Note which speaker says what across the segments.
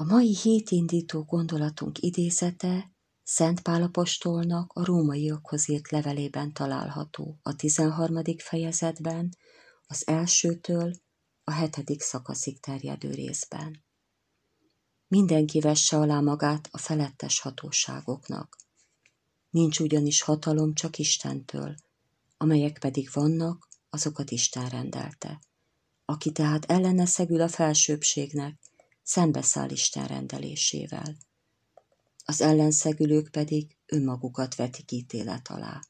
Speaker 1: A mai hétindító gondolatunk idézete Szent Pálapostolnak a rómaiakhoz írt levelében található a 13. fejezetben, az elsőtől a hetedik szakaszig terjedő részben. Mindenki vesse alá magát a felettes hatóságoknak. Nincs ugyanis hatalom csak Istentől, amelyek pedig vannak, azokat Isten rendelte. Aki tehát ellene szegül a felsőbbségnek, szembeszáll Isten rendelésével. Az ellenszegülők pedig önmagukat vetik ítélet alá.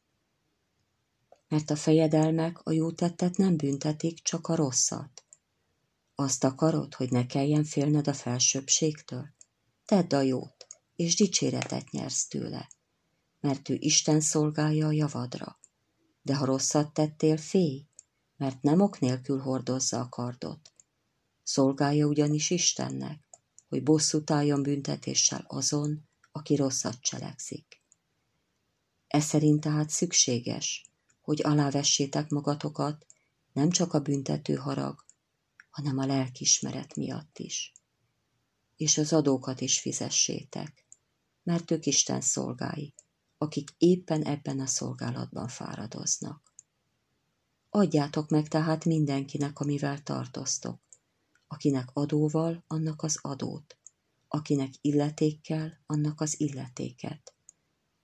Speaker 1: Mert a fejedelmek a jó tettet nem büntetik, csak a rosszat. Azt akarod, hogy ne kelljen félned a felsőbbségtől? Tedd a jót, és dicséretet nyersz tőle, mert ő Isten szolgálja a javadra. De ha rosszat tettél, félj, mert nem ok nélkül hordozza a kardot, Szolgálja ugyanis Istennek, hogy bosszút álljon büntetéssel azon, aki rosszat cselekszik. Ez szerint tehát szükséges, hogy alávessétek magatokat nem csak a büntető harag, hanem a lelkismeret miatt is. És az adókat is fizessétek, mert ők Isten szolgái, akik éppen ebben a szolgálatban fáradoznak. Adjátok meg tehát mindenkinek, amivel tartoztok, Akinek adóval, annak az adót. Akinek illetékkel, annak az illetéket.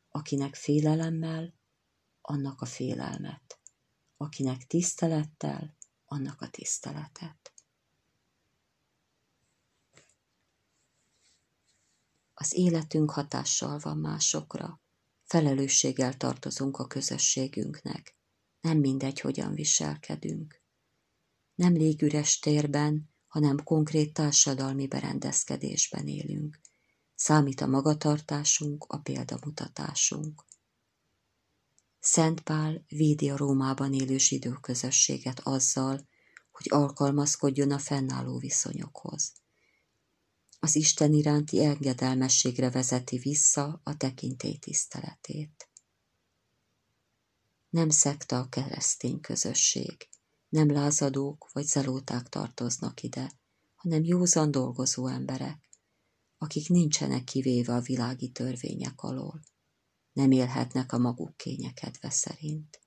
Speaker 1: Akinek félelemmel, annak a félelmet. Akinek tisztelettel, annak a tiszteletet. Az életünk hatással van másokra, felelősséggel tartozunk a közösségünknek, nem mindegy, hogyan viselkedünk. Nem légüres térben, hanem konkrét társadalmi berendezkedésben élünk. Számít a magatartásunk, a példamutatásunk. Szent Pál védi a Rómában élő zsidó közösséget azzal, hogy alkalmazkodjon a fennálló viszonyokhoz. Az Isten iránti engedelmességre vezeti vissza a tekintély tiszteletét. Nem szekta a keresztény közösség, nem lázadók vagy zelóták tartoznak ide, hanem józan dolgozó emberek, akik nincsenek kivéve a világi törvények alól, nem élhetnek a maguk kényekedve szerint.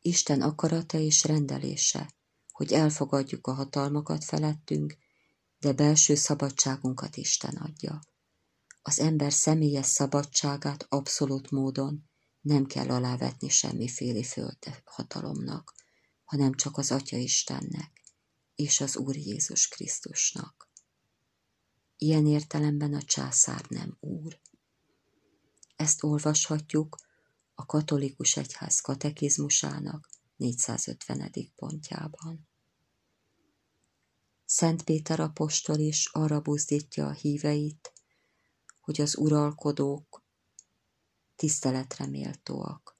Speaker 1: Isten akarata és rendelése, hogy elfogadjuk a hatalmakat felettünk, de belső szabadságunkat Isten adja. Az ember személyes szabadságát abszolút módon nem kell alávetni semmiféle föld hatalomnak, hanem csak az Atya Istennek és az Úr Jézus Krisztusnak. Ilyen értelemben a császár nem úr. Ezt olvashatjuk a katolikus egyház katekizmusának 450. pontjában. Szent Péter apostol is arra buzdítja a híveit, hogy az uralkodók tiszteletre méltóak,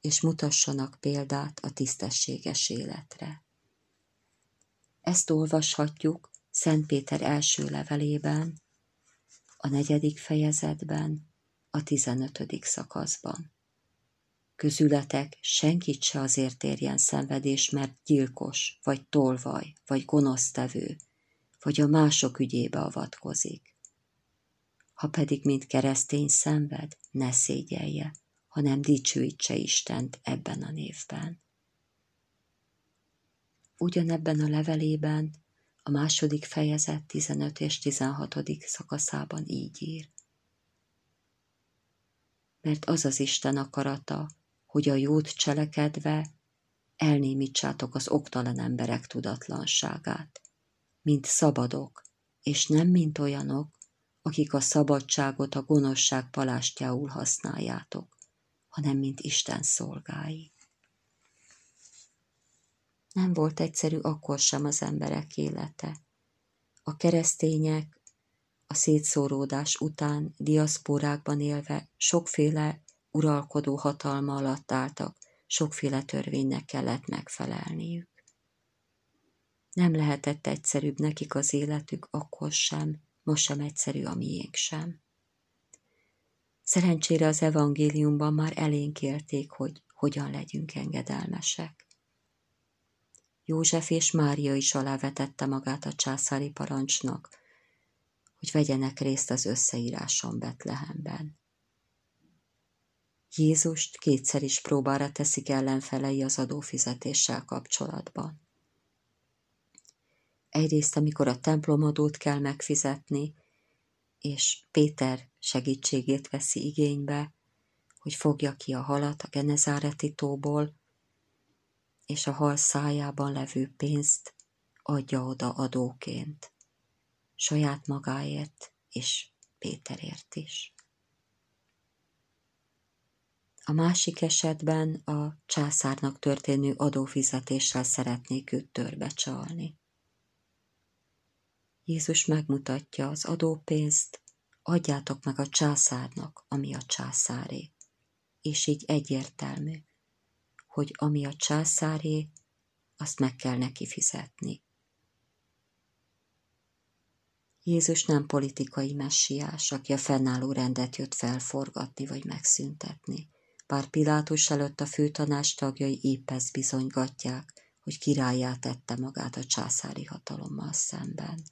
Speaker 1: és mutassanak példát a tisztességes életre. Ezt olvashatjuk Szent Péter első levelében, a negyedik fejezetben, a tizenötödik szakaszban. Közületek senkit se azért érjen szenvedés, mert gyilkos, vagy tolvaj, vagy gonosztevő, vagy a mások ügyébe avatkozik ha pedig mint keresztény szenved, ne szégyelje, hanem dicsőítse Istent ebben a névben. Ugyanebben a levelében, a második fejezet 15 és 16. szakaszában így ír. Mert az az Isten akarata, hogy a jót cselekedve elnémítsátok az oktalan emberek tudatlanságát, mint szabadok, és nem mint olyanok, akik a szabadságot a gonoszság palástjául használjátok, hanem mint Isten szolgái. Nem volt egyszerű akkor sem az emberek élete. A keresztények a szétszóródás után diaszpórákban élve sokféle uralkodó hatalma alatt álltak, sokféle törvénynek kellett megfelelniük. Nem lehetett egyszerűbb nekik az életük akkor sem, most sem egyszerű a miénk sem. Szerencsére az evangéliumban már elénk élték, hogy hogyan legyünk engedelmesek. József és Mária is alávetette magát a császári parancsnak, hogy vegyenek részt az összeíráson Betlehemben. Jézust kétszer is próbára teszik ellenfelei az adófizetéssel kapcsolatban. Egyrészt, amikor a templomadót kell megfizetni, és Péter segítségét veszi igénybe, hogy fogja ki a halat a Genezáreti tóból, és a hal szájában levő pénzt adja oda adóként, saját magáért és Péterért is. A másik esetben a császárnak történő adófizetéssel szeretnék őt törbe csalni. Jézus megmutatja az adópénzt, adjátok meg a császárnak, ami a császáré. És így egyértelmű, hogy ami a császáré, azt meg kell neki fizetni. Jézus nem politikai messiás, aki a fennálló rendet jött felforgatni vagy megszüntetni. Bár Pilátus előtt a főtanás tagjai épp ezt bizonygatják, hogy királyá tette magát a császári hatalommal szemben.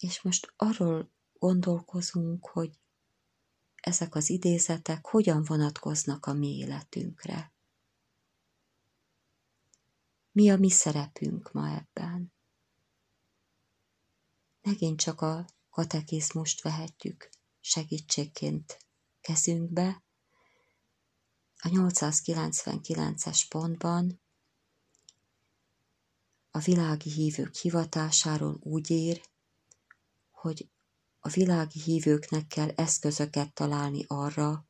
Speaker 1: És most arról gondolkozunk, hogy ezek az idézetek hogyan vonatkoznak a mi életünkre. Mi a mi szerepünk ma ebben? Megint csak a katekizmust vehetjük segítségként kezünkbe. A 899-es pontban a világi hívők hivatásáról úgy ír, hogy a világi hívőknek kell eszközöket találni arra,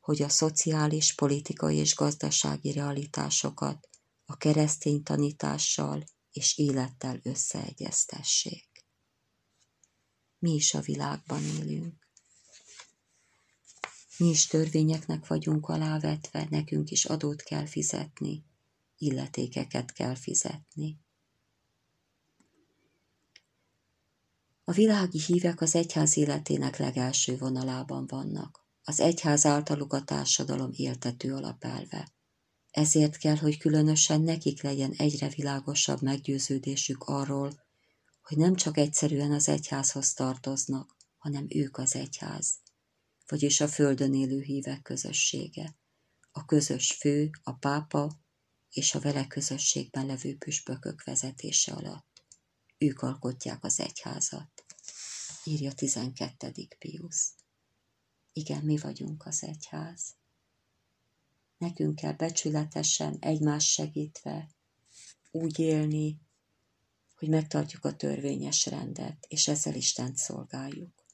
Speaker 1: hogy a szociális, politikai és gazdasági realitásokat a keresztény tanítással és élettel összeegyeztessék. Mi is a világban élünk. Mi is törvényeknek vagyunk alávetve, nekünk is adót kell fizetni, illetékeket kell fizetni. A világi hívek az egyház életének legelső vonalában vannak. Az egyház általuk a társadalom éltető alapelve. Ezért kell, hogy különösen nekik legyen egyre világosabb meggyőződésük arról, hogy nem csak egyszerűen az egyházhoz tartoznak, hanem ők az egyház, vagyis a földön élő hívek közössége, a közös fő, a pápa és a vele közösségben levő püspökök vezetése alatt. Ők alkotják az egyházat, írja 12. Pius. Igen, mi vagyunk az egyház. Nekünk kell becsületesen, egymás segítve úgy élni, hogy megtartjuk a törvényes rendet, és ezzel Istent szolgáljuk.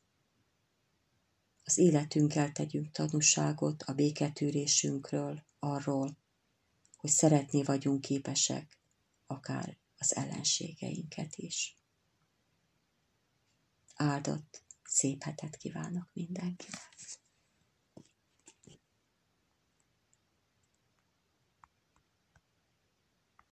Speaker 1: Az életünkkel tegyünk tanúságot a béketűrésünkről, arról, hogy szeretni vagyunk képesek akár az ellenségeinket is. Áldott, szép hetet kívánok mindenkinek!